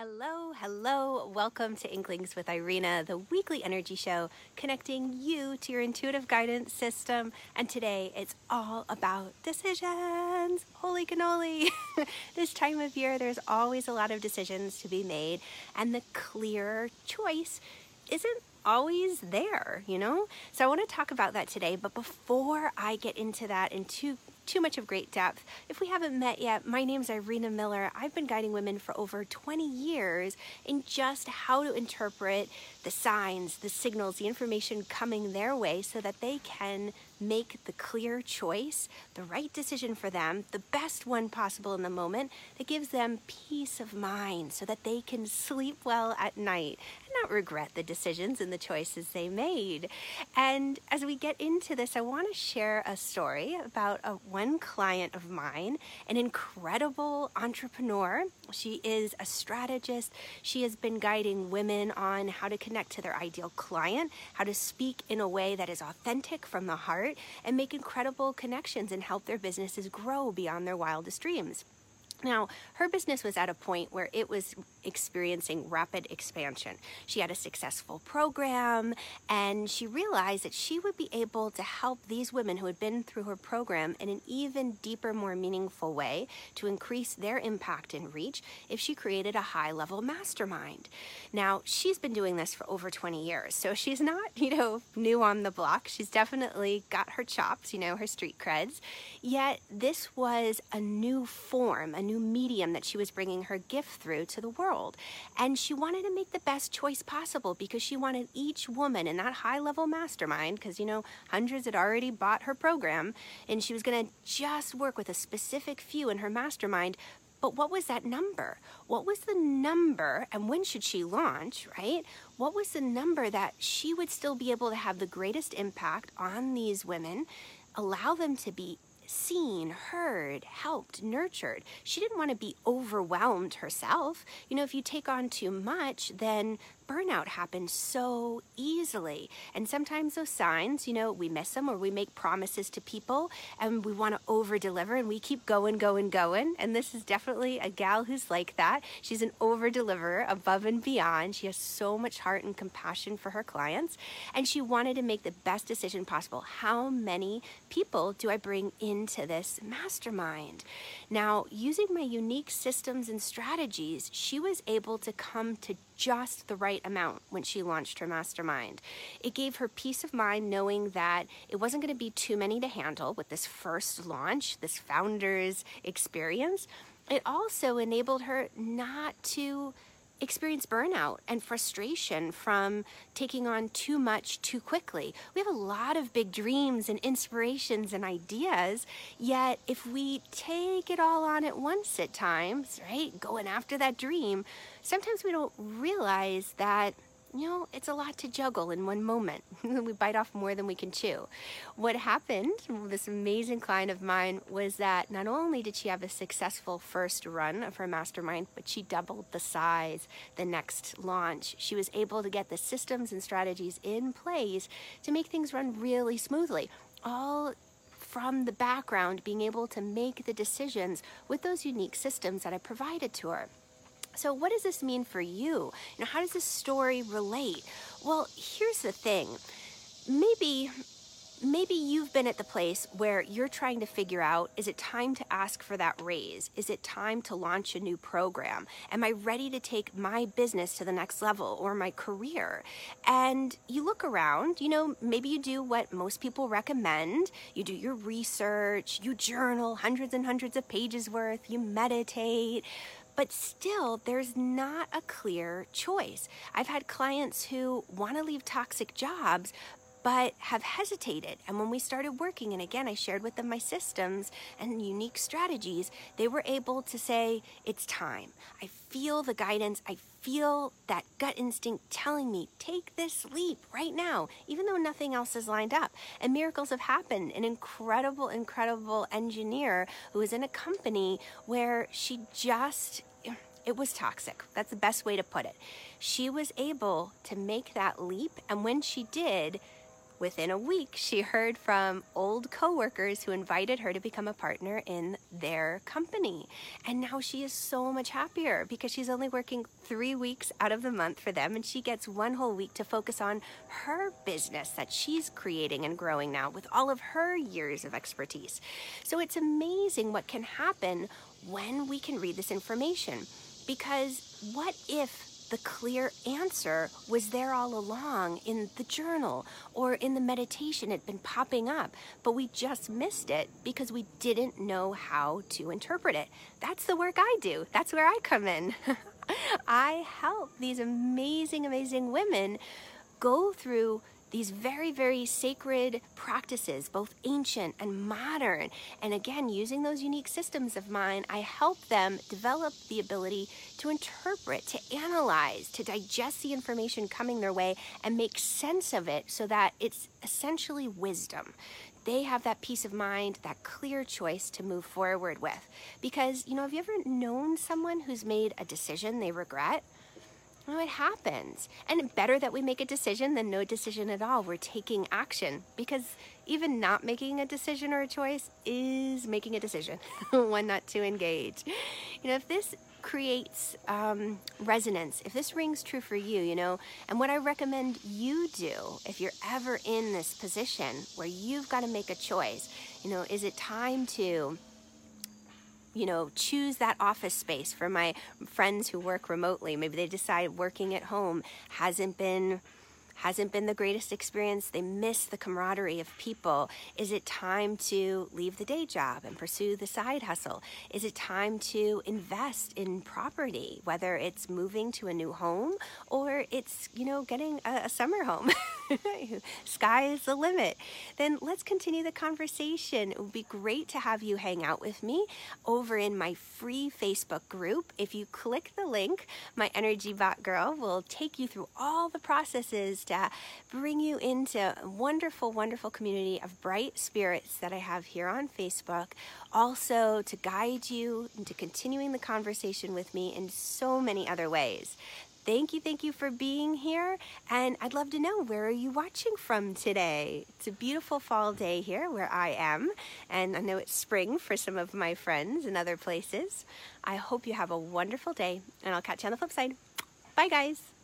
Hello, hello. Welcome to Inklings with Irina, the weekly energy show connecting you to your intuitive guidance system. And today it's all about decisions. Holy cannoli. this time of year, there's always a lot of decisions to be made, and the clear choice isn't always there, you know? So I want to talk about that today. But before I get into that in too too much of great depth. If we haven't met yet, my name is Irina Miller. I've been guiding women for over 20 years in just how to interpret the signs, the signals, the information coming their way so that they can make the clear choice, the right decision for them, the best one possible in the moment that gives them peace of mind so that they can sleep well at night not regret the decisions and the choices they made. And as we get into this, I want to share a story about a one client of mine, an incredible entrepreneur. She is a strategist. She has been guiding women on how to connect to their ideal client, how to speak in a way that is authentic from the heart, and make incredible connections and help their businesses grow beyond their wildest dreams. Now, her business was at a point where it was experiencing rapid expansion. She had a successful program, and she realized that she would be able to help these women who had been through her program in an even deeper, more meaningful way to increase their impact and reach if she created a high level mastermind. Now, she's been doing this for over 20 years, so she's not, you know, new on the block. She's definitely got her chops, you know, her street creds. Yet, this was a new form, a new medium that she was bringing her gift through to the world. And she wanted to make the best choice possible because she wanted each woman in that high level mastermind, because, you know, hundreds had already bought her program, and she was going to just work with a specific few in her mastermind. But what was that number? What was the number, and when should she launch, right? What was the number that she would still be able to have the greatest impact on these women, allow them to be seen, heard, helped, nurtured. She didn't want to be overwhelmed herself. You know, if you take on too much, then burnout happens so easily. And sometimes those signs, you know, we miss them or we make promises to people and we want to over deliver and we keep going, going, going. And this is definitely a gal who's like that. She's an over deliverer above and beyond. She has so much heart and compassion for her clients. And she wanted to make the best decision possible. How many people do I bring into this mastermind? Now, using my unique systems and strategies, she was able to come to just the right amount when she launched her mastermind. It gave her peace of mind knowing that it wasn't going to be too many to handle with this first launch, this founder's experience. It also enabled her not to experience burnout and frustration from taking on too much too quickly. We have a lot of big dreams and inspirations and ideas, yet if we take it all on at once at times, right, going after that dream, sometimes we don't realize that you know, it's a lot to juggle in one moment. we bite off more than we can chew. What happened, with this amazing client of mine, was that not only did she have a successful first run of her mastermind, but she doubled the size the next launch. She was able to get the systems and strategies in place to make things run really smoothly. All from the background, being able to make the decisions with those unique systems that I provided to her. So, what does this mean for you? How does this story relate? Well, here's the thing. Maybe maybe you've been at the place where you're trying to figure out is it time to ask for that raise? Is it time to launch a new program? Am I ready to take my business to the next level or my career? And you look around, you know, maybe you do what most people recommend. You do your research, you journal hundreds and hundreds of pages worth, you meditate. But still, there's not a clear choice. I've had clients who want to leave toxic jobs, but have hesitated. And when we started working, and again, I shared with them my systems and unique strategies, they were able to say, It's time. I feel the guidance. I feel that gut instinct telling me, Take this leap right now, even though nothing else is lined up. And miracles have happened. An incredible, incredible engineer who was in a company where she just it was toxic. That's the best way to put it. She was able to make that leap, and when she did, Within a week, she heard from old coworkers who invited her to become a partner in their company. And now she is so much happier because she's only working three weeks out of the month for them and she gets one whole week to focus on her business that she's creating and growing now with all of her years of expertise. So it's amazing what can happen when we can read this information. Because what if the clear answer was there all along in the journal or in the meditation. It'd been popping up, but we just missed it because we didn't know how to interpret it. That's the work I do. That's where I come in. I help these amazing, amazing women go through these very, very sacred practices, both ancient and modern. And again, using those unique systems of mine, I help them develop the ability to interpret, to analyze, to digest the information coming their way and make sense of it so that it's essentially wisdom they have that peace of mind, that clear choice to move forward with. Because, you know, have you ever known someone who's made a decision they regret? It happens. And better that we make a decision than no decision at all. We're taking action because even not making a decision or a choice is making a decision, one not to engage. You know, if this creates um, resonance, if this rings true for you, you know, and what I recommend you do if you're ever in this position where you've got to make a choice, you know, is it time to you know, choose that office space for my friends who work remotely. Maybe they decide working at home hasn't been hasn't been the greatest experience. They miss the camaraderie of people. Is it time to leave the day job and pursue the side hustle? Is it time to invest in property, whether it's moving to a new home or it's, you know, getting a, a summer home? Sky is the limit. Then let's continue the conversation. It would be great to have you hang out with me over in my free Facebook group. If you click the link, my Energy Bot Girl will take you through all the processes to bring you into a wonderful, wonderful community of bright spirits that I have here on Facebook. Also, to guide you into continuing the conversation with me in so many other ways. Thank you, thank you for being here. And I'd love to know where are you watching from today? It's a beautiful fall day here where I am, and I know it's spring for some of my friends in other places. I hope you have a wonderful day, and I'll catch you on the flip side. Bye, guys.